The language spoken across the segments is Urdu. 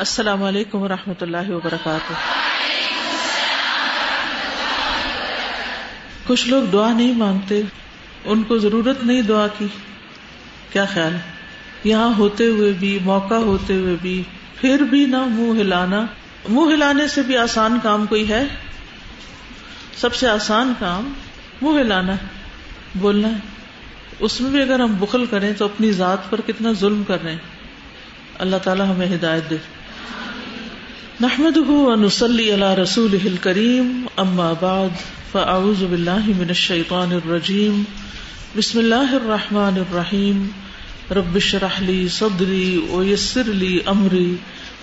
السلام علیکم و رحمۃ اللہ وبرکاتہ۔ کچھ لوگ دعا نہیں مانگتے، ان کو ضرورت نہیں دعا کی۔ کیا خیال ہے؟ یہاں ہوتے ہوئے بھی، موقع ہوتے ہوئے بھی، پھر بھی نہ منہ ہلانا۔ منہ ہلانے سے بھی آسان کام کوئی ہے؟ سب سے آسان کام منہ ہلانا بولنا ہے۔ اس میں بھی اگر ہم بخل کریں تو اپنی ذات پر کتنا ظلم کر رہے ہیں۔ اللہ تعالیٰ ہمیں ہدایت دے۔ نحمده ونصلي على رسوله الكريم اما بعد فاعوذ بالله من الشيطان الرجيم. بسم الله الرحمن الرحيم. رب اشرح لي صدري ويسر لي امري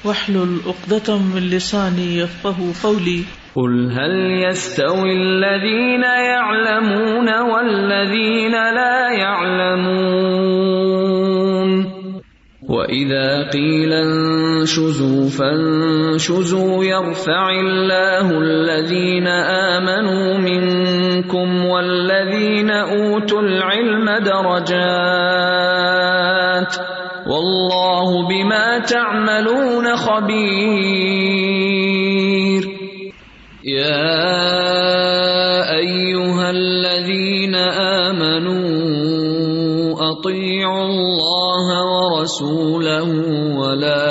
واحلل عقدة من لساني يفقهوا قولي. قل هل يستوي الذين يعلمون والذين لا يعلمون؟ وَإِذَا قِيلَ انشُزُوا فَانشُزُوا يَرْفَعِ اللَّهُ الَّذِينَ آمَنُوا مِنكُمْ وَالَّذِينَ أُوتُوا الْعِلْمَ دَرَجَاتٍ وَاللَّهُ بِمَا تَعْمَلُونَ خَبِيرٌ. يَا أَيُّهَا الَّذِينَ آمَنُوا، أَطِيعُوا اللَّهَ ورسوله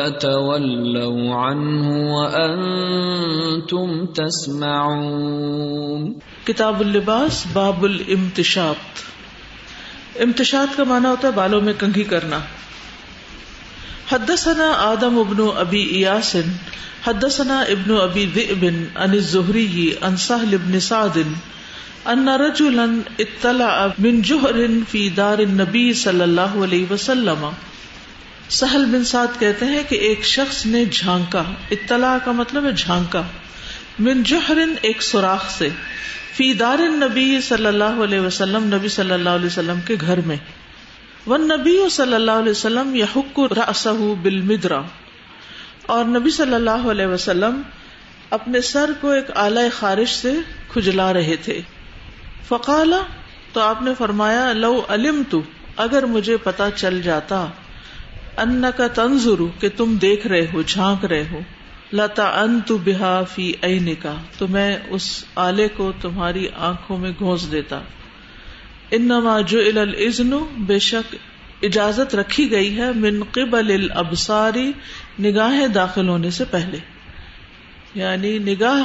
تولوا عنه وانتم تسمعون. کتاب اللباس، باب الامتشاط امتشاط کا معنی ہوتا ہے بالوں میں کنگھی کرنا. حدثنا آدم ابن ابی ایاس حدثنا ابن ابی ذئب عن الزهري عن سهل بن سعد ان رجلا اطلع من جوہر فی دار النبی صلی اللہ علیہ وسلم. سہل بن سعد کہتے ہیں کہ ایک شخص نے جھانکا، اطلاع کا مطلب ہے جھانکا۔ من جوہرن ایک سوراخ سے، فی دار نبی صلی اللہ علیہ وسلم، نبی صلی اللہ علیہ وسلم کے گھر میں۔ ون نبی صلی اللہ علیہ وسلم یا حک رسہ بل مدرا اور نبی صلی اللہ علیہ وسلم اپنے سر کو ایک اعلی خارش سے کھجلا رہے تھے۔ فقالا، تو آپ نے فرمایا، لو علم تو اگر مجھے پتا چل جاتا۔ ان کا تنظر کہ تم دیکھ رہے ہو، جھانک رہے ہو۔ لتا ان تو بحا فی این کا تو میں اس آلے کو تمہاری آنکھوں میں گھونس دیتا۔ انما جو الازن، بے شک اجازت رکھی گئی ہے من قبل الابصاری نگاہیں داخل ہونے سے پہلے۔ یعنی نگاہ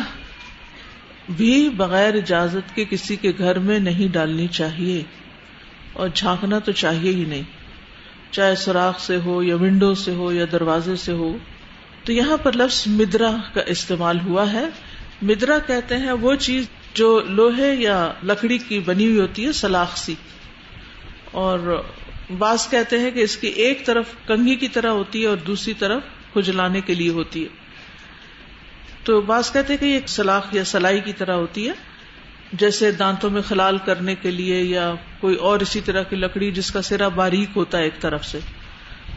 بھی بغیر اجازت کے کسی کے گھر میں نہیں ڈالنی چاہیے، اور جھانکنا تو چاہیے ہی نہیں۔ چاہے سوراخ سے ہو یا ونڈو سے ہو یا دروازے سے ہو، تو یہاں پر لفظ مدرا کا استعمال ہوا ہے۔ مدرا کہتے ہیں وہ چیز جو لوہے یا لکڑی کی بنی ہوئی ہوتی ہے، سلاخ سی۔ اور بعض کہتے ہیں کہ اس کی ایک طرف کنگھی کی طرح ہوتی ہے اور دوسری طرف کھجلانے کے لیے ہوتی ہے۔ تو بعض کہتے کہ یہ سلاخ یا سلائی کی طرح ہوتی ہے۔ جیسے دانتوں میں خلال کرنے کے لیے یا کوئی اور اسی طرح کی لکڑی جس کا سرا باریک ہوتا ہے ایک طرف سے،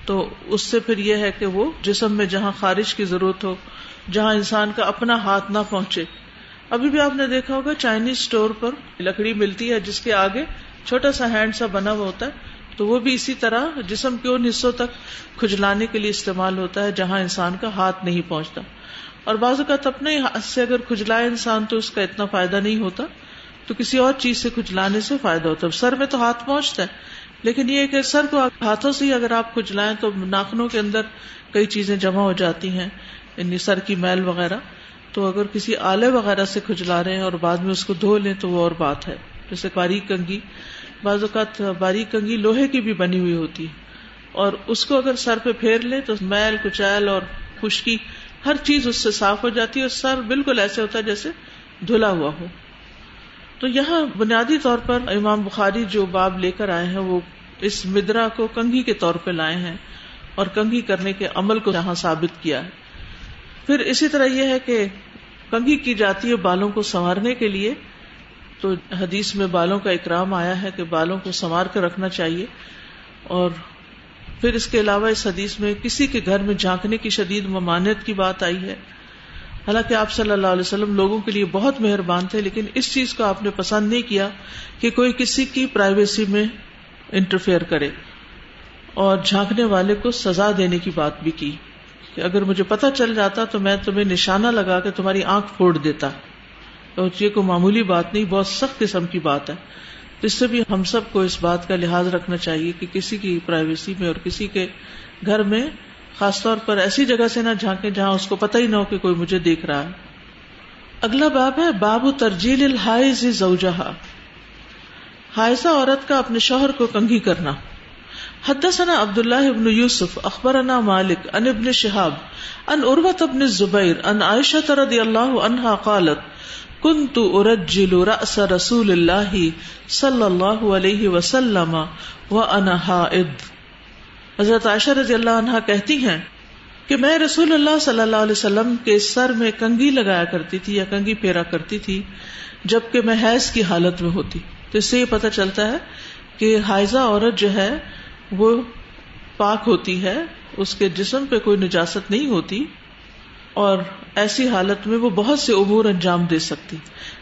تو اس سے پھر یہ ہے کہ وہ جسم میں جہاں خارش کی ضرورت ہو، جہاں انسان کا اپنا ہاتھ نہ پہنچے۔ ابھی بھی آپ نے دیکھا ہوگا چائنیز اسٹور پر لکڑی ملتی ہے، جس کے آگے چھوٹا سا ہینڈ سا بنا ہوا ہوتا ہے۔ تو وہ بھی اسی طرح جسم کے ان حصوں تک کھجلانے کے لیے استعمال ہوتا ہے، جہاں انسان کا ہاتھ نہیں پہنچتا۔ اور بعض اوقات اپنے ہاتھ سے اگر کھجلائے انسان تو اس کا اتنا فائدہ نہیں ہوتا۔ تو کسی اور چیز سے کھجلانے سے فائدہ ہوتا ہے۔ سر میں تو ہاتھ پہنچتا ہے، لیکن یہ کہ سر کو ہاتھوں سے ہی اگر آپ کھجلائیں تو ناخنوں کے اندر کئی چیزیں جمع ہو جاتی ہیں یعنی سر کی میل وغیرہ۔ تو اگر کسی آلے وغیرہ سے کھجلا رہے ہیں اور بعد میں اس کو دھو لیں تو وہ اور بات ہے۔ جیسے باریک کنگھی، بعض اوقات باریک کنگھی لوہے کی بھی بنی ہوئی ہوتی ہے۔ اور اس کو اگر سر پہ پھیر لیں تو میل، کچیل اور خشکی، ہر چیز اس سے صاف ہو جاتی ہے اور سر بالکل ایسے ہوتا ہے جیسے دھلا ہوا ہو۔ تو یہاں بنیادی طور پر امام بخاری جو باب لے کر آئے ہیں، وہ اس مدرا کو کنگھی کے طور پہ لائے ہیں اور کنگھی کرنے کے عمل کو یہاں ثابت کیا ہے۔ پھر اسی طرح یہ ہے کہ کنگھی کی جاتی ہے بالوں کو سنوارنے کے لیے۔ تو حدیث میں بالوں کا اکرام آیا ہے کہ بالوں کو سنوار کر رکھنا چاہیے۔ اور پھر اس کے علاوہ اس حدیث میں کسی کے گھر میں جھانکنے کی شدید ممانعت کی بات آئی ہے۔ حالانکہ آپ صلی اللہ علیہ وسلم لوگوں کے لیے بہت مہربان تھے، لیکن اس چیز کو آپ نے پسند نہیں کیا کہ کوئی کسی کی پرائیویسی میں انٹرفیئر کرے اور جھانکنے والے کو سزا دینے کی بات بھی کی کہ اگر مجھے پتا چل جاتا تو میں تمہیں نشانہ لگا کے تمہاری آنکھ پھوڑ دیتا۔ تو یہ کوئی معمولی بات نہیں، بہت سخت قسم کی بات ہے۔ اس سے بھی ہم سب کو اس بات کا لحاظ رکھنا چاہیے کہ کسی کی پرائیویسی میں اور کسی کے گھر میں خاص طور پر ایسی جگہ سے نہ جھانکے جہاں اس کو پتہ ہی نہ ہو کہ کوئی مجھے دیکھ رہا ہے۔ اگلا باب ہے، باب ترجیل الحائز زوجہا۔ حائزہ عورت کا اپنے شوہر کو کنگھی کرنا۔ حدثنا عبد الله ابن يوسف اخبرنا مالك ان ابن شهاب ان عروة ابن الزبير ان عائشة رضي الله عنها قالت كنت ارجل رأس رسول الله صلى الله عليه وسلم وانا حائض. حضرت عائشہ رضی اللہ عنہا کہتی ہیں کہ میں رسول اللہ صلی اللہ علیہ وسلم کے سر میں کنگھی لگایا کرتی تھی یا کنگھی پھیرا کرتی تھی جبکہ میں حیض کی حالت میں ہوتی۔ تو اس سے یہ پتہ چلتا ہے کہ حائضہ عورت جو ہے وہ پاک ہوتی ہے، اس کے جسم پہ کوئی نجاست نہیں ہوتی اور ایسی حالت میں وہ بہت سے امور انجام دے سکتی۔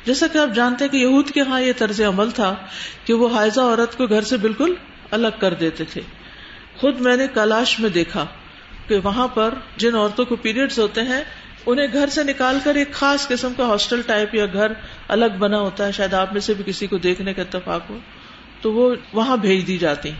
جیسا کہ آپ جانتے ہیں کہ یہود کے ہاں یہ طرز عمل تھا کہ وہ حائضہ عورت کو گھر سے بالکل الگ کر دیتے تھے۔ خود میں نے کلاش میں دیکھا کہ وہاں پر جن عورتوں کو پیریڈز ہوتے ہیں، انہیں گھر سے نکال کر ایک خاص قسم کا ہاسٹل ٹائپ یا گھر الگ بنا ہوتا ہے، شاید آپ میں سے بھی کسی کو دیکھنے کا اتفاق ہو، تو وہ وہاں بھیج دی جاتی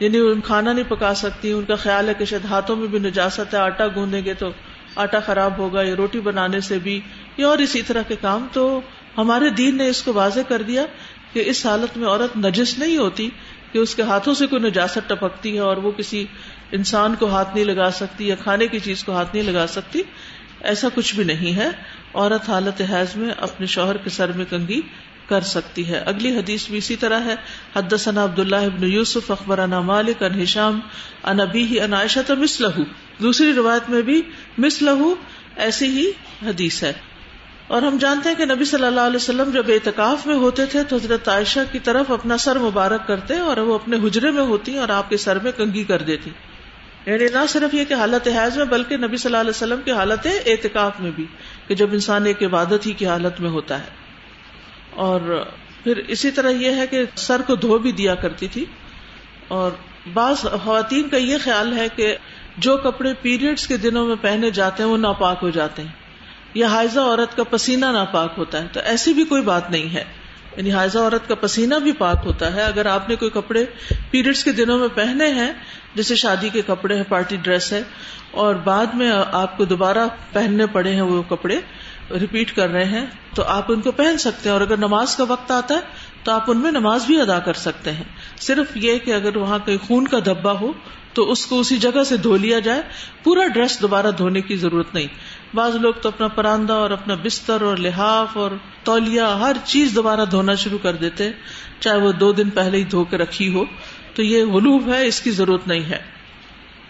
یعنی کھانا نہیں پکا سکتی، ان کا خیال ہے کہ شاید ہاتھوں میں بھی نجاست ہے، آٹا گوندیں گے تو آٹا خراب ہوگا یا روٹی بنانے سے بھی، یا اور اسی طرح کے کام۔ تو ہمارے دین نے اس کو واضح کر دیا کہ اس حالت میں عورت نجس نہیں ہوتی کہ اس کے ہاتھوں سے کوئی نجاست ٹپکتی ہے اور وہ کسی انسان کو ہاتھ نہیں لگا سکتی یا کھانے کی چیز کو ہاتھ نہیں لگا سکتی، ایسا کچھ بھی نہیں ہے۔ عورت حالت حیض میں اپنے شوہر کے سر میں کنگھی کر سکتی ہے۔ اگلی حدیث بھی اسی طرح ہے۔ حدثنا عبد اللہ ابن یوسف اخبر انا مالک ان ہشام ان ابی ہی ان عائشہ تو مس لہو دوسری روایت میں بھی مس لہو ایسی ہی حدیث ہے۔ اور ہم جانتے ہیں کہ نبی صلی اللہ علیہ وسلم جب اعتکاف میں ہوتے تھے تو حضرت عائشہ کی طرف اپنا سر مبارک کرتے اور وہ اپنے حجرے میں ہوتی اور آپ کے سر میں کنگھی کر دیتی۔ یعنی نہ صرف یہ کہ حالت حیض میں بلکہ نبی صلی اللہ علیہ وسلم کی حالت اعتکاف میں بھی کہ جب انسان ایک عبادت ہی کی حالت میں ہوتا ہے۔ اور پھر اسی طرح یہ ہے کہ سر کو دھو بھی دیا کرتی تھی۔ اور بعض خواتین کا یہ خیال ہے کہ جو کپڑے پیریڈس کے دنوں میں پہنے جاتے ہیں وہ ناپاک ہو جاتے ہیں۔ یا حائزہ عورت کا پسینہ ناپاک ہوتا ہے تو ایسی بھی کوئی بات نہیں ہے۔ یعنی حائزہ عورت کا پسینہ بھی پاک ہوتا ہے۔ اگر آپ نے کوئی کپڑے پیریڈس کے دنوں میں پہنے ہیں، جیسے شادی کے کپڑے ہیں، پارٹی ڈریس ہے، اور بعد میں آپ کو دوبارہ پہننے پڑے ہیں وہ کپڑے، ریپیٹ کر رہے ہیں، تو آپ ان کو پہن سکتے ہیں۔ اور اگر نماز کا وقت آتا ہے، تو آپ ان میں نماز بھی ادا کر سکتے ہیں۔ صرف یہ کہ اگر وہاں کوئی خون کا دھبا ہو، تو اس کو اسی جگہ سے دھو لیا جائے۔ پورا ڈریس دوبارہ دھونے کی ضرورت نہیں۔ بعض لوگ تو اپنا پراندہ اور اپنا بستر اور لحاف اور تولیا ہر چیز دوبارہ دھونا شروع کر دیتے، چاہے وہ دو دن پہلے ہی دھو کے رکھی ہو، تو یہ غلوب ہے، اس کی ضرورت نہیں ہے۔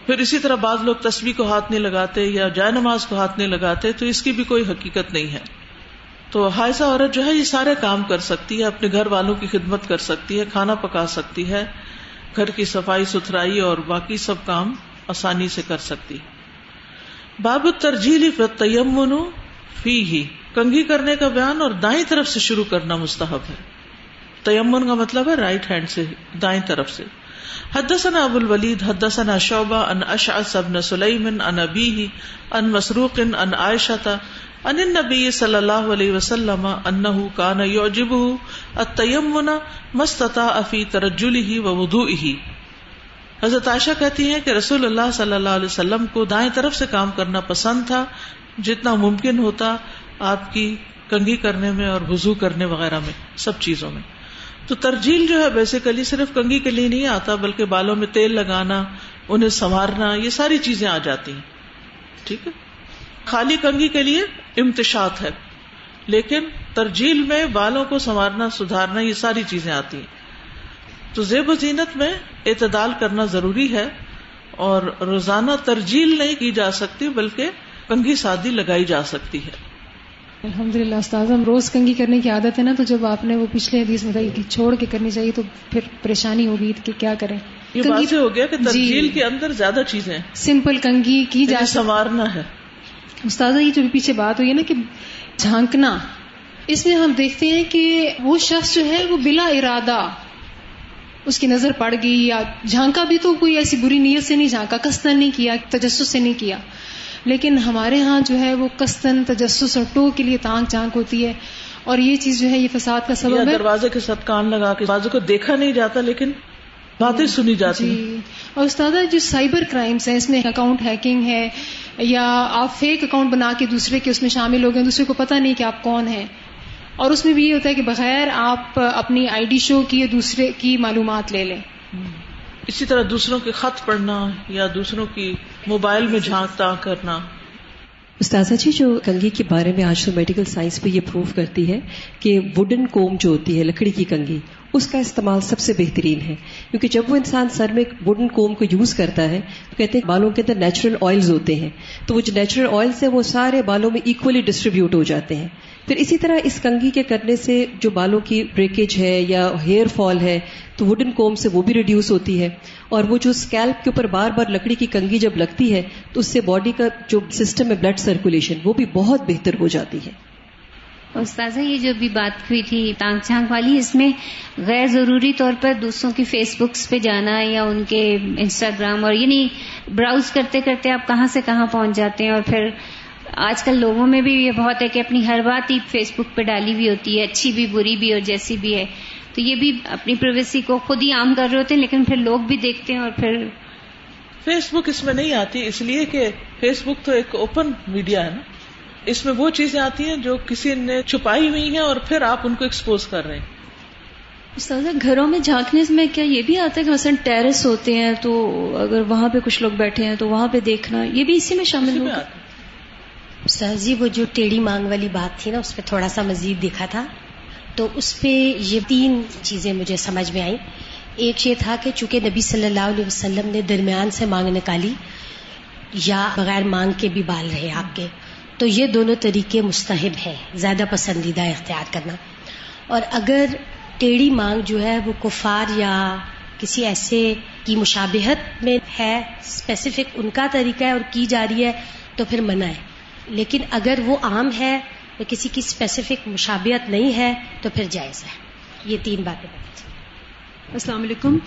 پھر اسی طرح بعض لوگ تصویر کو ہاتھ نہیں لگاتے یا جائے نماز کو ہاتھ نہیں لگاتے، تو اس کی بھی کوئی حقیقت نہیں ہے۔ تو حائزہ عورت جو ہے، یہ سارے کام کر سکتی ہے، اپنے گھر والوں کی خدمت کر سکتی ہے، کھانا پکا سکتی ہے، گھر کی صفائی ستھرائی اور باقی سب کام آسانی سے کر سکتی۔ ہے باب ترجیح تیمن فی ہی کنگھی کرنے کا بیان اور دائیں طرف سے شروع کرنا مستحب ہے۔ تیمن کا مطلب ہے رائٹ ہینڈ سے، دائیں طرف سے۔ حدثنا ابو الولید، حدثنا شعبہ ان اشعث ابن سلیم ان ابیہ ان مسروق ان عائشہ ان النبی صلی اللہ علیہ وسلم انه كان يعجبه التيمم ما استطاع في ترجله ووضوئه حضرت عائشہ کہتی ہیں کہ رسول اللہ صلی اللہ علیہ وسلم کو دائیں طرف سے کام کرنا پسند تھا، جتنا ممکن ہوتا آپ کی کنگھی کرنے میں اور وضو کرنے وغیرہ میں، سب چیزوں میں۔ تو ترجیل جو ہے بیسیکلی صرف کنگھی کے لیے نہیں آتا، بلکہ بالوں میں تیل لگانا، انہیں سنوارنا، یہ ساری چیزیں آ جاتی ہیں۔ ٹھیک ہے؟ خالی کنگھی کے لیے امتشاد ہے، لیکن ترجیل میں بالوں کو سنوارنا، سدھارنا، یہ ساری چیزیں آتی ہیں۔ تو زیب و زینت میں اعتدال کرنا ضروری ہے اور روزانہ ترجیل نہیں کی جا سکتی بلکہ کنگھی سادی لگائی جا سکتی ہے۔ الحمد للہ استاذ ہم روز کنگھی کرنے کی عادت ہے نا تو جب آپ نے وہ پچھلے حدیث بتائی کہ چھوڑ کے کرنی چاہیے تو پھر پریشانی ہوگی کہ کیا کریں۔ یہ بات ہو گیا کہ ترجیل کے اندر زیادہ چیزیں۔ سمپل کنگھی کی جا سنوارنا ہے۔ استاذہ یہ جو پیچھے بات ہوئی ہے نا کہ جھانکنا اس میں ہم دیکھتے ہیں کہ وہ شخص جو ہے وہ بلا ارادہ اس کی نظر پڑ گئی یا جھانکا بھی تو کوئی ایسی بری نیت سے نہیں جھانکا کستن نہیں کیا تجسس سے نہیں کیا۔ لیکن ہمارے ہاں جو ہے وہ کستن تجسس اور ٹو کے لیے تانگ چانک ہوتی ہے۔ اور یہ چیز جو ہے یہ فساد کا سبب ہے۔ دروازے کے ساتھ کان لگا کے بازو کو دیکھا نہیں جاتا لیکن باتیں سنی جاتی جی۔ اور استاد جو سائبر کرائمس ہیں اس میں اکاؤنٹ ہیکنگ ہے یا آپ فیک اکاؤنٹ بنا کے دوسرے کے اس میں شامل ہو گئے دوسرے کو پتا نہیں کہ آپ کون ہیں۔ اور اس میں بھی یہ ہوتا ہے کہ بغیر آپ اپنی آئی ڈی شو کی دوسرے کی معلومات لے لیں۔ اسی طرح دوسروں کے خط پڑھنا یا دوسروں کی موبائل میں جھانکتا کرنا۔ استاذہ جی جو کنگھی کے بارے میں آج تو میڈیکل سائنس پہ یہ پروف کرتی ہے کہ ووڈن کوم جو ہوتی ہے لکڑی کی کنگھی اس کا استعمال سب سے بہترین ہے۔ کیونکہ جب وہ انسان سر میں ووڈن کوم کو یوز کرتا ہے تو کہتے ہیں بالوں کے اندر نیچرل آئلز ہوتے ہیں۔ تو وہ جو نیچرل آئلس ہیں وہ سارے بالوں میں ایکولی ڈسٹریبیوٹ ہو جاتے ہیں۔ پھر اسی طرح اس کنگھی کے کرنے سے جو بالوں کی بریکیج ہے یا ہیئر فال ہے، تو ووڈن کوم سے وہ بھی ریڈیوس ہوتی ہے۔ اور وہ جو اسکیلپ کے اوپر بار بار لکڑی کی کنگھی جب لگتی ہے، تو اس سے باڈی کا جو سسٹم ہے بلڈ سرکولیشن وہ بھی بہت بہتر ہو جاتی ہے۔ استاذہ، یہ جو بھی بات ہوئی تھی ٹانگ چھانک والی، اس میں غیر ضروری طور پر دوسروں کی فیس بکس پہ جانا یا ان کے انسٹاگرام اور یعنی براؤز کرتے کرتے آپ کہاں سے کہاں پہنچ جاتے ہیں اور پھر آج کل لوگوں میں بھی یہ بہت ہے کہ اپنی ہر بات ہی فیس بک پہ ڈالی ہوئی ہوتی ہے اچھی بھی بری بھی اور جیسی بھی ہے۔ تو یہ بھی اپنی پرائیویسی کو خود ہی عام کر رہے ہوتے ہیں لیکن پھر لوگ بھی دیکھتے ہیں اور پھر فیس بک اس میں نہیں آتی اس لیے کہ فیس بک تو ایک اوپن میڈیا ہے نا۔ اس میں وہ چیزیں آتی ہیں جو کسی نے چھپائی ہوئی ہیں اور پھر آپ ان کو ایکسپوز کر رہے ہیں۔ استاذہ گھروں میں جھانکنے میں کیا یہ بھی آتا ہے کہ مثلا ٹیرس ہوتے ہیں تو اگر وہاں پہ کچھ لوگ بیٹھے ہیں تو وہاں پہ دیکھنا یہ بھی اسی میں شامل ہوتا ہے استاد جی وہ جو ٹیڑھی مانگ والی بات تھی نا، اس پہ تھوڑا سا مزید دیکھا تھا۔ تو اس پہ یہ تین چیزیں مجھے سمجھ میں آئیں۔ ایک یہ تھا کہ چونکہ نبی صلی اللہ علیہ وسلم نے درمیان سے مانگ نکالی، یا بغیر مانگ کے بھی بال رہے آپ کے، تو یہ دونوں طریقے مستحب ہیں، زیادہ پسندیدہ اختیار کرنا۔ اور اگر ٹیڑھی مانگ جو ہے، وہ کفار یا کسی ایسے کی مشابہت میں ہے اسپیسیفک ان کا طریقہ ہے اور کی جا رہی ہے، تو پھر منع ہے۔ لیکن اگر وہ عام ہے یا کسی کی اسپیسیفک مشابہت نہیں ہے، تو پھر جائز ہے۔ یہ تین باتیں السلام علیکم۔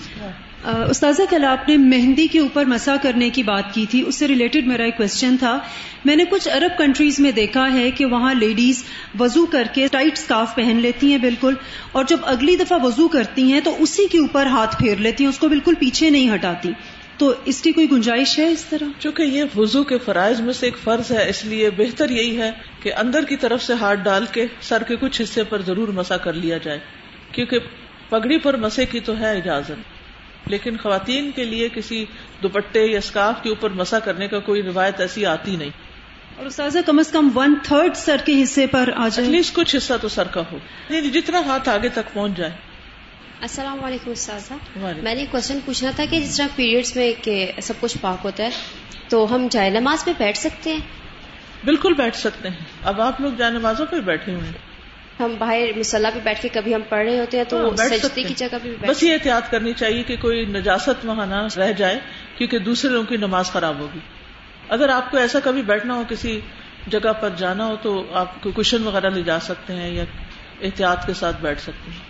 استاذہ، کل آپ نے مہندی کے اوپر مسا کرنے کی بات کی تھی۔ اس سے ریلیٹڈ میرا ایک کوشچن تھا۔ میں نے کچھ عرب کنٹریز میں دیکھا ہے کہ وہاں لیڈیز وضو کر کے ٹائٹ اسکارف پہن لیتی ہیں بالکل، اور جب اگلی دفعہ وضو کرتی ہیں تو اسی کے اوپر ہاتھ پھیر لیتی ہیں، اس کو بالکل پیچھے نہیں ہٹاتی۔ تو اس کی کوئی گنجائش ہے اس طرح؟ چونکہ یہ وضو کے فرائض میں سے ایک فرض ہے اس لیے بہتر یہی ہے کہ اندر کی طرف سے ہاتھ ڈال کے سر کے کچھ حصے پر ضرور مسا کر لیا جائے کیونکہ پگڑی پر مسے کی تو ہے اجازت۔ لیکن خواتین کے لیے کسی دوپٹے یا اسکارف کے اوپر مسا کرنے کا کوئی روایت ایسی آتی نہیں۔ اور استاذہ کم از کم ون تھرڈ سر کے حصے پر آ جائے۔ کچھ حصہ تو سر کا ہو یعنی جتنا ہاتھ آگے تک پہنچ جائے۔ السلام علیکم استاذہ میں نے کوشچن پوچھنا تھا کہ جس طرح پیریڈس میں کہ سب کچھ پاک ہوتا ہے تو ہم جائے نماز میں بیٹھ سکتے ہیں؟ بالکل بیٹھ سکتے ہیں۔ اب آپ لوگ جائے نمازوں پہ بیٹھے ہوئے ہیں۔ ہم باہر مسلح پہ بیٹھ کے کبھی ہم پڑھ رہے ہوتے ہیں تو ہاں، سجدے کی جگہ پہ بس یہ احتیاط کرنی چاہیے کہ کوئی نجاست وہاں نہ رہ جائے کیونکہ دوسرے لوگوں کی نماز خراب ہوگی۔ اگر آپ کو ایسا کبھی بیٹھنا ہو کسی جگہ پر جانا ہو تو آپ کو کشن وغیرہ لے جا سکتے ہیں یا احتیاط کے ساتھ بیٹھ سکتے ہیں۔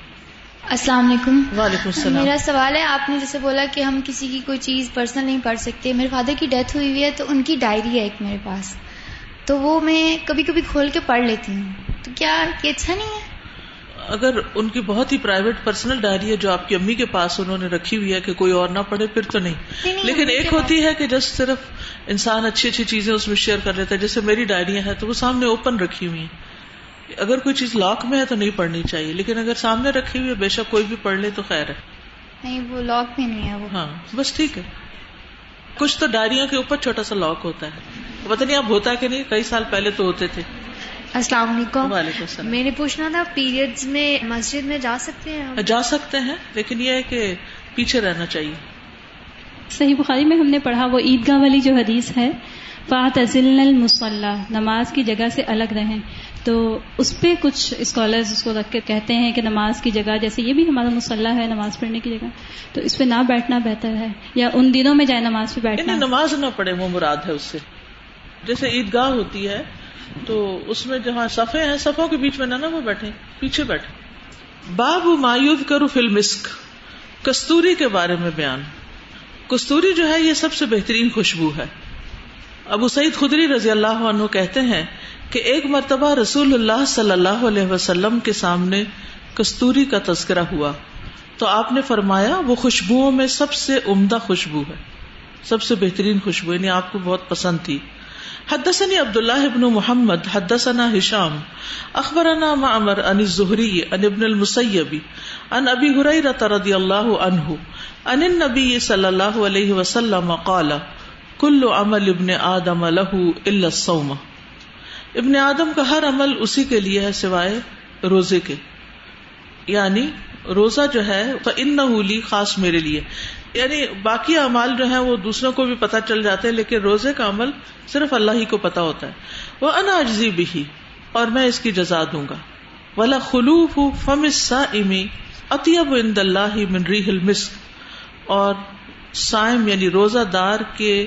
السلام علیکم۔ وعلیکم السلام۔ میرا سوال ہے آپ نے جیسے بولا کہ ہم کسی کی کوئی چیز پرسنل نہیں پڑھ سکتے۔ میرے فادر کی ڈیتھ ہوئی ہوئی ہے تو ان کی ڈائری ہے ایک میرے پاس۔ تو وہ میں کبھی کبھی کھول کے پڑھ لیتی ہوں۔ تو کیا یہ اچھا نہیں ہے؟ اگر ان کی بہت ہی پرائیویٹ پرسنل ڈائری ہے جو آپ کی امی کے پاس انہوں نے رکھی ہوئی ہے کہ کوئی اور نہ پڑھے پھر تو نہیں۔ لیکن ایک ہوتی ہے کہ جس صرف انسان اچھی اچھی چیزیں اس میں شیئر کر لیتا ہے جیسے میری ڈائریاں ہیں تو وہ سامنے اوپن رکھی ہوئی ہیں۔ اگر کوئی چیز لاک میں ہے تو نہیں پڑھنی چاہیے لیکن اگر سامنے رکھی ہوئی ہے بے شک کوئی بھی پڑھ لے تو خیر ہے۔ نہیں وہ لاک میں نہیں ہے وہ۔ ہاں بس ٹھیک ہے۔ کچھ تو ڈائریوں کے اوپر چھوٹا سا لاک ہوتا ہے۔ پتہ نہیں اب ہوتا ہے کہ نہیں کئی سال پہلے تو ہوتے تھے۔ السلام علیکم۔ وعلیکم السلام۔ میں نے پوچھنا تھا پیریڈ میں مسجد میں جا سکتے ہیں جا سکتے ہیں لیکن یہ ہے کہ پیچھے رہنا چاہیے۔ صحیح بخاری میں ہم نے پڑھا وہ عیدگاہ والی جو حدیث ہے فات المسلح نماز کی جگہ سے الگ رہیں۔ تو اس پہ کچھ اسکالرز اس کو رکھ کے کہتے ہیں کہ نماز کی جگہ، جیسے یہ بھی ہمارا مسلح ہے، نماز پڑھنے کی جگہ۔ تو اس پہ نہ بیٹھنا بہتر ہے، یا ان دنوں میں جائے نماز پہ بیٹھنا۔ یعنی نماز نہ پڑھے، وہ مراد ہے اس سے۔ جیسے عیدگاہ ہوتی ہے، تو اس میں جہاں صفے ہیں، صفوں کے بیچ میں نہ وہ بیٹھے پیچھے بیٹھے باب مایوب کرو فل مسک کستوری کے بارے میں بیان۔ کستوری جو ہے، یہ سب سے بہترین خوشبو ہے۔ ابو سعید خدری رضی اللہ عنہ کہتے ہیں کہ ایک مرتبہ رسول اللہ صلی اللہ علیہ وسلم کے سامنے کستوری کا تذکرہ ہوا تو آپ نے فرمایا وہ خوشبوؤں میں سب سے عمدہ خوشبو ہے، سب سے بہترین خوشبو یعنی آپ کو بہت پسند تھی۔ حدثني عبد الله بن محمد، حدثنا هشام اخبرنا معمر عن الزهري عن ابن المسيب عن ابي هريره رضي الله عنه عن النبي صلى الله عليه وسلم قال كل عمل ابن آدم له الا الصوم۔ ابن آدم کا ہر عمل اسی کے لیے ہے سوائے روزے کے۔ یعنی روزہ جو ہے ان لی خاص میرے لیے۔ یعنی باقی اعمال جو ہیں، وہ دوسروں کو بھی پتا چل جاتے ہیں، لیکن روزے کا عمل صرف اللہ ہی کو پتا ہوتا ہے۔ وہ اناجزی بھی اور میں اس کی جزا دوں گا۔ ولا خلوف فم امی اطیب اند اللہ منری مسک اور سائم یعنی روزہ دار کے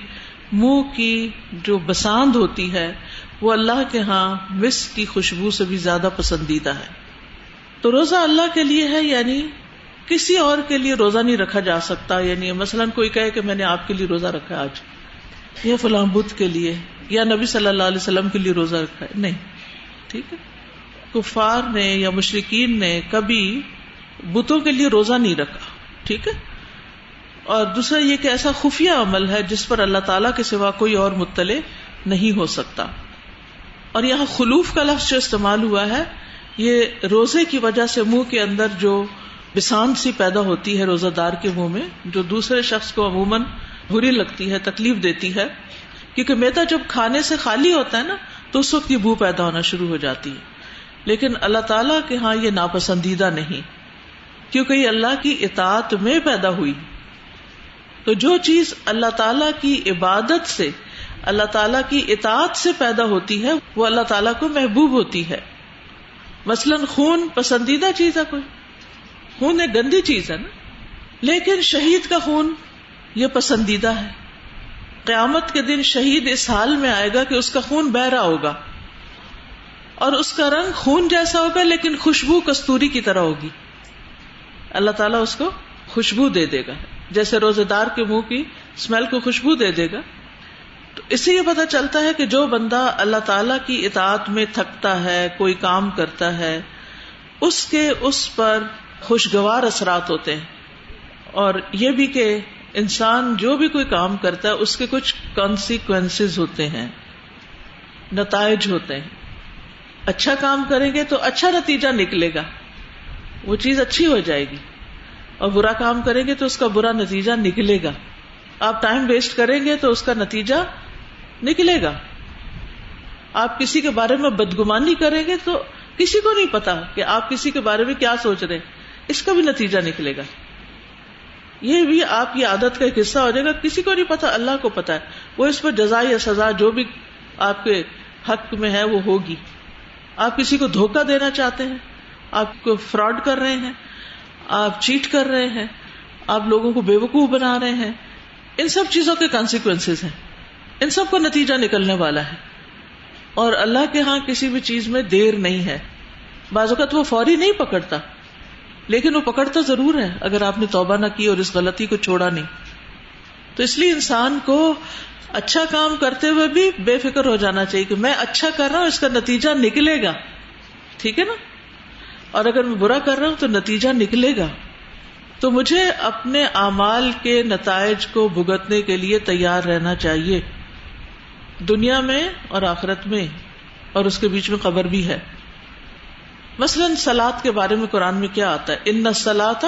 منہ کی جو بساند ہوتی ہے وہ اللہ کے ہاں مسک کی خوشبو سے بھی زیادہ پسندیدہ ہے۔ تو روزہ اللہ کے لیے ہے یعنی کسی اور کے لیے روزہ نہیں رکھا جا سکتا۔ یعنی مثلاً کوئی کہے کہ میں نے آپ کے لیے روزہ رکھا آج، یا فلاں بدھ کے لیے، یا نبی صلی اللہ علیہ وسلم کے لیے روزہ رکھا ہے۔ نہیں، ٹھیک ہے۔ کفار نے یا مشرقین نے کبھی بتوں کے لیے روزہ نہیں رکھا، ٹھیک ہے۔ اور دوسرا، یہ کہ ایسا خفیہ عمل ہے جس پر اللہ تعالیٰ کے سوا کوئی اور مطلع نہیں ہو سکتا۔ اور یہاں خلوف کا لفظ جو استعمال ہوا ہے، یہ روزے کی وجہ سے منہ کے اندر جو بسان سی پیدا ہوتی ہے روزہ دار کے منہ میں، جو دوسرے شخص کو عموماً بری لگتی ہے، تکلیف دیتی ہے، کیونکہ میدا جب کھانے سے خالی ہوتا ہے نا، تو اس وقت یہ بو پیدا ہونا شروع ہو جاتی ہے۔ لیکن اللہ تعالیٰ کے ہاں یہ ناپسندیدہ نہیں، کیونکہ یہ اللہ کی اطاعت میں پیدا ہوئی۔ تو جو چیز اللہ تعالیٰ کی عبادت سے اللہ تعالیٰ کی اطاعت سے پیدا ہوتی ہے، وہ اللہ تعالیٰ کو محبوب ہوتی ہے۔ مثلاً خون پسندیدہ چیز ہے کوئی۔ خون ایک گندی چیز ہے نا۔ لیکن شہید کا خون یہ پسندیدہ ہے۔ قیامت کے دن شہید اس حال میں آئے گا کہ اس کا خون بہ رہا ہوگا۔ اور اس کا رنگ خون جیسا ہوگا، لیکن خوشبو کستوری کی طرح ہوگی۔ اللہ تعالیٰ اس کو خوشبو دے دے گا۔ جیسے روزے دار کے منہ کی اسمیل کو خوشبو دے دے گا۔ تو اس سے یہ پتا چلتا ہے کہ جو بندہ اللہ تعالی کی اطاعت میں تھکتا ہے، کوئی کام کرتا ہے، اس کے اس پر خوشگوار اثرات ہوتے ہیں۔ اور یہ بھی کہ انسان جو بھی کوئی کام کرتا ہے، اس کے کچھ کانسیکوینس ہوتے ہیں، نتائج ہوتے ہیں۔ اچھا کام کریں گے تو اچھا نتیجہ نکلے گا۔ وہ چیز اچھی ہو جائے گی۔ اور برا کام کریں گے تو اس کا برا نتیجہ نکلے گا۔ آپ ٹائم ویسٹ کریں گے تو اس کا نتیجہ نکلے گا۔ آپ کسی کے بارے میں بدگمانی کریں گے تو کسی کو نہیں پتا کہ آپ کسی کے بارے میں کیا سوچ رہے ہیں۔ اس کا بھی نتیجہ نکلے گا۔ یہ بھی آپ کی عادت کا ایک حصہ ہو جائے گا۔ کسی کو نہیں پتا، اللہ کو پتا ہے۔ وہ اس پر جزا یا سزا جو بھی آپ کے حق میں ہے وہ ہوگی۔ آپ کسی کو دھوکا دینا چاہتے ہیں، آپ کو فراڈ کر رہے ہیں، آپ چیٹ کر رہے ہیں، آپ لوگوں کو بے وقوف بنا رہے ہیں۔ ان سب چیزوں کے کانسیکوینس ہیں۔ ان سب کو نتیجہ نکلنے والا ہے۔ اور اللہ کے ہاں کسی بھی چیز میں دیر نہیں ہے۔ بعض اوقات وہ فوری نہیں پکڑتا، لیکن وہ پکڑتا ضرور ہے۔ اگر آپ نے توبہ نہ کی اور اس غلطی کو چھوڑا نہیں۔ تو اس لیے انسان کو اچھا کام کرتے ہوئے بھی بے فکر ہو جانا چاہیے کہ میں اچھا کر رہا ہوں، اس کا نتیجہ نکلے گا۔ ٹھیک ہے نا؟ اور اگر میں برا کر رہا ہوں تو نتیجہ نکلے گا۔ تو مجھے اپنے اعمال کے نتائج کو بھگتنے کے لیے تیار رہنا چاہیے۔ دنیا میں اور آخرت میں اور اس کے بیچ میں خبر بھی ہے۔ مثلاً سلاد کے بارے میں قرآن میں کیا آتا ہے؟ ان سلاد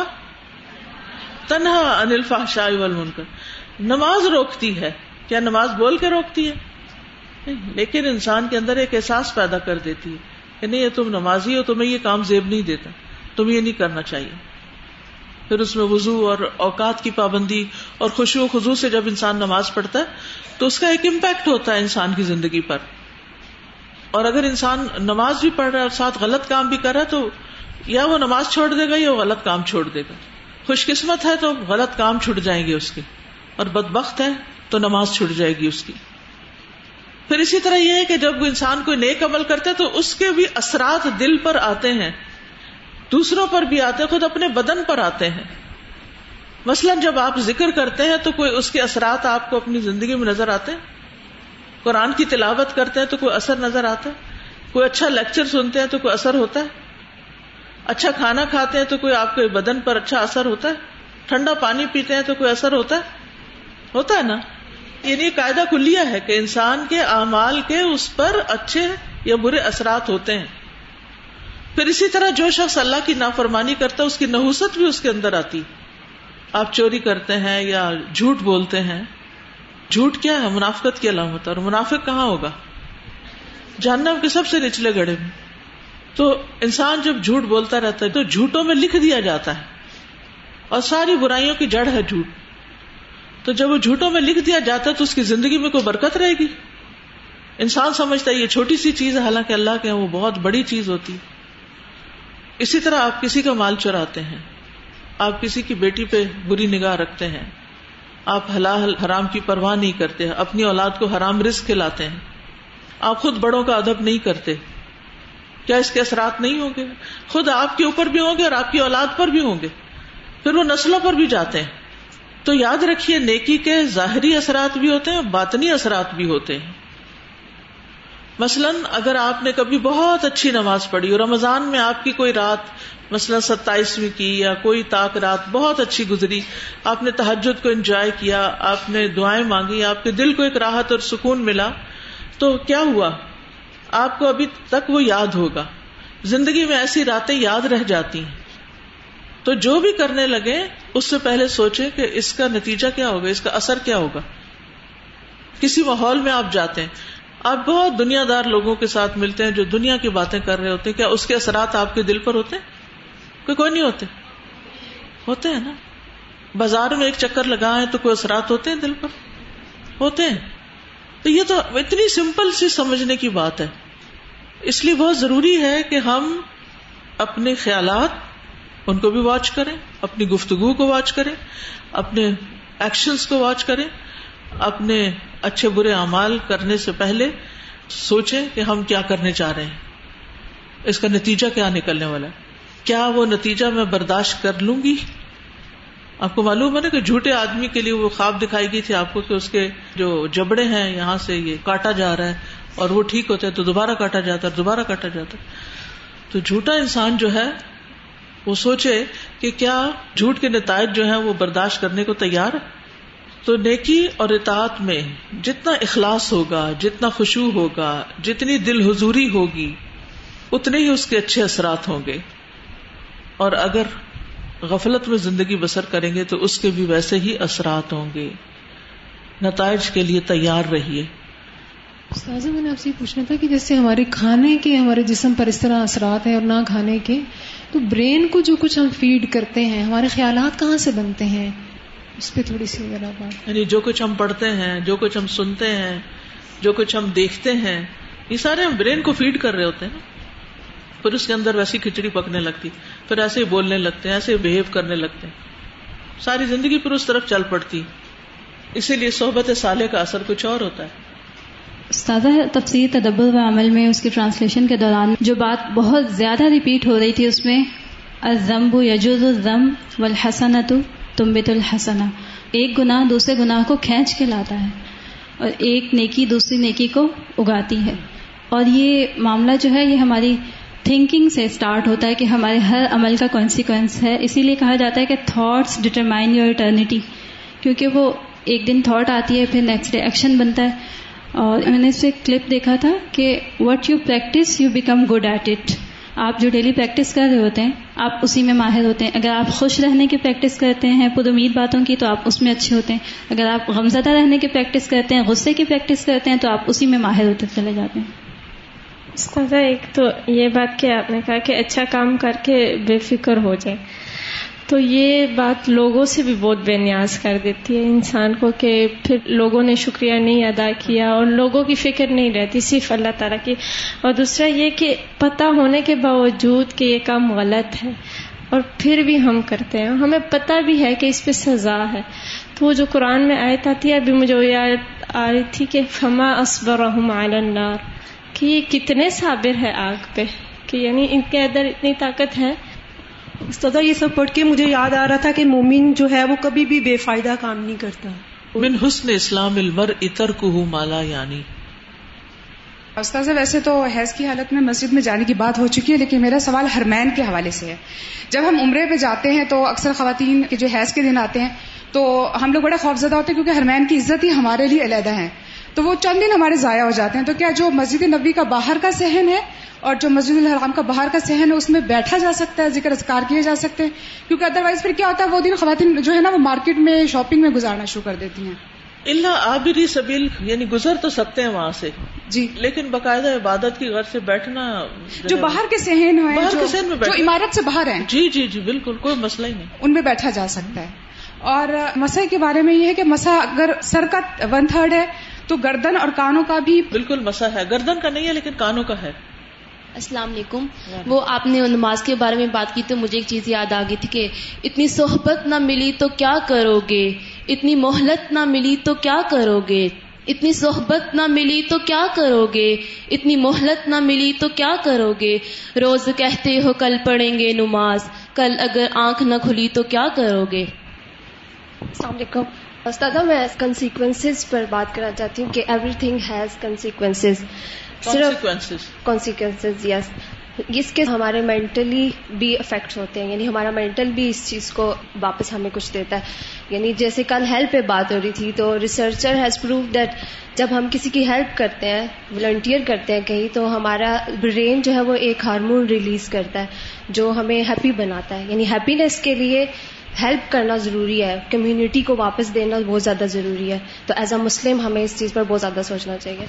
تنہا انل فاشا نماز روکتی ہے۔ کیا نماز بول کے روکتی ہے؟ لیکن انسان کے اندر ایک احساس پیدا کر دیتی ہے کہ نہیں تم نمازی ہو، تمہیں یہ کام زیب نہیں دیتا تم یہ نہیں کرنا چاہیے۔ پھر اس میں وضو اور اوقات کی پابندی اور خوشی و خزو سے جب انسان نماز پڑھتا ہے، تو اس کا ایک امپیکٹ ہوتا ہے انسان کی زندگی پر۔ اور اگر انسان نماز بھی پڑھ رہا ہے اور ساتھ غلط کام بھی کر رہا ہے، تو یا وہ نماز چھوڑ دے گا یا وہ غلط کام چھوڑ دے گا۔ خوش قسمت ہے تو غلط کام چھٹ جائیں گے اس کے۔ اور بد بخت ہے تو نماز چھٹ جائے گی اس کی۔ پھر اسی طرح یہ ہے کہ جب انسان کوئی نیک عمل کرتا ہے، تو اس کے بھی اثرات دل پر آتے ہیں۔ دوسروں پر بھی آتے ہیں، خود اپنے بدن پر آتے ہیں۔ مثلاً جب آپ ذکر کرتے ہیں تو کوئی اس کے اثرات آپ کو اپنی زندگی میں نظر آتے ہیں؟ قرآن کی تلاوت کرتے ہیں تو کوئی اثر نظر آتا ہے؟ کوئی اچھا لیکچر سنتے ہیں تو کوئی اثر ہوتا ہے؟ اچھا کھانا کھاتے ہیں تو کوئی آپ کے بدن پر اچھا اثر ہوتا ہے؟ ٹھنڈا پانی پیتے ہیں تو کوئی اثر ہوتا ہے؟ ہوتا ہے نا؟ یعنی قاعدہ کلیا ہے کہ انسان کے اعمال کے اس پر اچھے یا برے اثرات ہوتے ہیں۔ پھر اسی طرح جو شخص اللہ کی نافرمانی کرتا ہے، اس کی نحوست بھی اس کے اندر آتی۔ آپ چوری کرتے ہیں یا جھوٹ بولتے ہیں، جھوٹ کیا ہے؟ منافقت کی علامت اور منافق کہاں ہوگا؟ جہنم کے سب سے نچلے گڑے میں۔ تو انسان جب جھوٹ بولتا رہتا ہے، تو جھوٹوں میں لکھ دیا جاتا ہے۔ اور ساری برائیوں کی جڑ ہے جھوٹ۔ تو جب وہ جھوٹوں میں لکھ دیا جاتا ہے، تو اس کی زندگی میں کوئی برکت رہے گی۔ انسان سمجھتا ہے، یہ چھوٹی سی چیز ہے، حالانکہ اللہ کے وہ بہت بڑی چیز ہوتی۔ ہے اسی طرح آپ کسی کا مال چراتے ہیں، آپ کسی کی بیٹی پہ بری نگاہ رکھتے ہیں، آپ حلال حرام کی پرواہ نہیں کرتے، اپنی اولاد کو حرام رزق کھلاتے ہیں۔ آپ خود بڑوں کا ادب نہیں کرتے۔ کیا اس کے اثرات نہیں ہوں گے؟ خود آپ کے اوپر بھی ہوں گے اور آپ کی اولاد پر بھی ہوں گے۔ پھر وہ نسلوں پر بھی جاتے ہیں۔ تو یاد رکھیے، نیکی کے ظاہری اثرات بھی ہوتے ہیں اور باطنی اثرات بھی ہوتے ہیں۔ مثلاً اگر آپ نے کبھی بہت اچھی نماز پڑھی اور رمضان میں آپ کی کوئی رات مثلاً ستائیسویں کی یا کوئی تاک رات بہت اچھی گزری، آپ نے تحجد کو انجوائے کیا، آپ نے دعائیں مانگی، آپ کے دل کو ایک راحت اور سکون ملا، تو کیا ہوا؟ آپ کو ابھی تک وہ یاد ہوگا۔ زندگی میں ایسی راتیں یاد رہ جاتی ہیں۔ تو جو بھی کرنے لگے، اس سے پہلے سوچے کہ اس کا نتیجہ کیا ہوگا، اس کا اثر کیا ہوگا۔ کسی ماحول میں آپ جاتے ہیں آپ بہت دنیا دار لوگوں کے ساتھ ملتے ہیں جو دنیا کی باتیں کر رہے ہوتے ہیں۔ کیا اس کے اثرات آپ کے دل پر ہوتے ہیں؟ کوئی کوئی نہیں ہوتے۔ ہوتے ہیں نا۔ بازار میں ایک چکر لگائے تو کوئی اثرات ہوتے ہیں دل پر؟ ہوتے ہیں۔ تو یہ تو اتنی سمپل سی سمجھنے کی بات ہے۔ اس لیے بہت ضروری ہے کہ ہم اپنے خیالات ان کو بھی واچ کریں، اپنی گفتگو کو واچ کریں، اپنے ایکشنز کو واچ کریں۔ اپنے اچھے برے اعمال کرنے سے پہلے سوچیں کہ ہم کیا کرنے چاہ رہے ہیں۔ اس کا نتیجہ کیا نکلنے والا ہے؟ کیا وہ نتیجہ میں برداشت کر لوں گی؟ آپ کو معلوم ہے نا کہ جھوٹے آدمی کے لیے وہ خواب دکھائی گئی تھی آپ کو کہ اس کے جو جبڑے ہیں یہاں سے یہ کاٹا جا رہا ہے اور وہ ٹھیک ہوتے ہیں تو دوبارہ کاٹا جاتا ہے دوبارہ کاٹا جاتا ہے۔ تو جھوٹا انسان جو ہے، وہ سوچے کہ کیا جھوٹ کے نتائج جو ہیں وہ برداشت کرنے کو تیار ہے؟ تو نیکی اور اطاعت میں جتنا اخلاص ہوگا، جتنا خوشبو ہوگا، جتنی دل حضوری ہوگی، اتنے ہی اس کے اچھے اثرات ہوں گے۔ اور اگر غفلت میں زندگی بسر کریں گے تو اس کے بھی ویسے ہی اثرات ہوں گے۔ نتائج کے لیے تیار رہیے۔ استاذہ، میں نے آپ سے یہ پوچھنا تھا کہ جیسے ہمارے کھانے کے، ہمارے جسم پر اس طرح اثرات ہیں اور نہ کھانے کے، تو برین کو جو کچھ ہم فیڈ کرتے ہیں، ہمارے خیالات کہاں سے بنتے ہیں؟ اس پہ تھوڑی سی ذرا بات۔ یعنی جو کچھ ہم پڑھتے ہیں جو کچھ ہم سنتے ہیں جو کچھ ہم دیکھتے ہیں یہ سارے ہم برین کو فیڈ کر رہے ہوتے ہیں پھر اس کے اندر ویسی کھچڑی پکنے لگتی پھر ایسے ہی بولنے لگتے ہیں ایسے بہیو کرنے لگتے۔ ہیں ساری زندگی پھر اس طرف چل پڑتی۔ اسی لیے صحبت سالے کا اثر کچھ اور ہوتا ہے۔ استاد تفسیر تدبر و عمل میں اس کی ٹرانسلیشن کے دوران جو بات بہت زیادہ ریپیٹ ہو رہی تھی اس میں ازمب یجوز الزم و الحسنت تمبت الحسنا ایک گناہ دوسرے گناہ کو کھینچ کے لاتا ہے اور ایک نیکی دوسری نیکی کو اگاتی ہے۔ اور یہ معاملہ جو ہے، یہ ہماری تھنکنگ سے اسٹارٹ ہوتا ہے کہ ہمارے ہر عمل کا کانسیکوینس ہے۔ اسی لیے کہا جاتا ہے کہ تھاٹس ڈٹرمائن یور اٹرنیٹی کیونکہ وہ ایک دن تھاٹ آتی ہے، پھر نیکسٹ ڈے ایکشن بنتا ہے۔ اور میں نے اس سے کلپ دیکھا تھا کہ what you practice you become good at it آپ جو ڈیلی پریکٹس کر رہے ہوتے ہیں، آپ اسی میں ماہر ہوتے ہیں۔ اگر آپ خوش رہنے کی پریکٹس کرتے ہیں، خود امید باتوں کی، تو آپ اس میں اچھے ہوتے ہیں۔ اگر آپ غمزدہ رہنے کی پریکٹس کرتے ہیں، غصے کی پریکٹس کرتے ہیں، تو آپ اسی میں ماہر ہوتے چلے جاتے ہیں۔ استاذہ، ایک تو یہ بات کہ آپ نے کہا کہ اچھا کام کر کے بے فکر ہو جائے تو یہ بات لوگوں سے بھی بہت بے نیاز کر دیتی ہے انسان کو کہ پھر لوگوں نے شکریہ نہیں ادا کیا اور لوگوں کی فکر نہیں رہتی، صرف اللہ تعالیٰ کی۔ اور دوسرا یہ کہ پتہ ہونے کے باوجود کہ یہ کام غلط ہے اور پھر بھی ہم کرتے ہیں۔ ہمیں پتہ بھی ہے کہ اس پہ سزا ہے۔ تو وہ جو قرآن میں آیت آتی ہے، ابھی مجھے وہ یاد آ رہی تھی کہ فما اسبر النار کہ یہ کتنے صابر ہے آگ پہ، کہ یعنی ان کے اندر اتنی طاقت ہے استدا یہ سب پڑھ کے مجھے یاد آ رہا تھا کہ مومن جو ہے وہ کبھی بھی بے فائدہ کام نہیں کرتا۔ من حسن اسلام المر اتر کو مالا یعنی۔ استاذ ویسے تو حیض کی حالت میں مسجد میں جانے کی بات ہو چکی ہے لیکن میرا سوال ہرمین کے حوالے سے ہے۔ جب ہم عمرے پہ جاتے ہیں تو اکثر خواتین کے جو حیض کے دن آتے ہیں تو ہم لوگ بڑا خوفزدہ ہوتے ہیں کیونکہ ہرمین کی عزت ہی ہمارے لیے علیحدہ ہے تو وہ چند دن ہمارے ضائع ہو جاتے ہیں۔ تو کیا جو مسجد نبی کا باہر کا سہن ہے اور جو مسجد الحرام کا باہر کا سہن ہے اس میں بیٹھا جا سکتا ہے ذکر اذکار کیے جا سکتے ہیں۔ کیونکہ ادروائز پھر کیا ہوتا ہے وہ دن خواتین جو ہے نا وہ مارکیٹ میں شاپنگ میں گزارنا شروع کر دیتی ہیں۔ اللہ آبری سبیل یعنی گزر تو سکتے ہیں وہاں سے۔ جی۔ لیکن باقاعدہ عبادت کی غرض سے بیٹھنا جو باہر کے سہن ہیں باہر جو- کے میں جو عمارت سے باہر ہیں۔ جی جی جی بالکل کوئی مسئلہ ہی نہیں۔ ان میں بیٹھا جا سکتا ہے۔ اور مسح کے بارے میں یہ ہے کہ مسح اگر سر کا ون تھرڈ ہے تو گردن اور کانوں کا بھی بالکل مسا ہے۔ گردن کا نہیں ہے لیکن کانوں کا ہے۔ السلام علیکم۔ وہ آپ نے نماز کے بارے میں بات کی تو مجھے ایک چیز یاد آ گئی تھی کہ اتنی صحبت نہ ملی تو کیا کرو گے؟ اتنی مہلت نہ ملی تو کیا کرو گے؟ اتنی صحبت نہ ملی تو کیا کرو گے؟ اتنی مہلت نہ ملی تو کیا کرو گے؟ روز کہتے ہو کل پڑھیں گے نماز کل اگر آنکھ نہ کھلی تو کیا کرو گے؟ السلام علیکم۔ استاد میں کنسیکوینسز پر بات کرنا چاہتی ہوں کہ ایوری تھنگ ہیز کنسیکوینسز صرف. کانسیکوینسز یس اس کے ہمارے مینٹلی بھی افیکٹ ہوتے ہیں یعنی ہمارا مینٹل بھی اس چیز کو واپس ہمیں کچھ دیتا ہے. یعنی جیسے کل ہیلپ پہ بات ہو رہی تھی تو ریسرچر ہیز پروو دیٹ جب ہم کسی کی ہیلپ کرتے ہیں والنٹیئر کرتے ہیں کہیں تو ہمارا برین جو ہے وہ ایک ہارمون ریلیز کرتا ہے جو ہمیں ہیپی بناتا ہے. یعنی ہیپینیس کے لیے ہیلپ کرنا ضروری ہے کمیونٹی کو واپس دینا بہت زیادہ ضروری ہے۔ تو ایز اے مسلم ہمیں اس چیز پر بہت زیادہ سوچنا چاہیے۔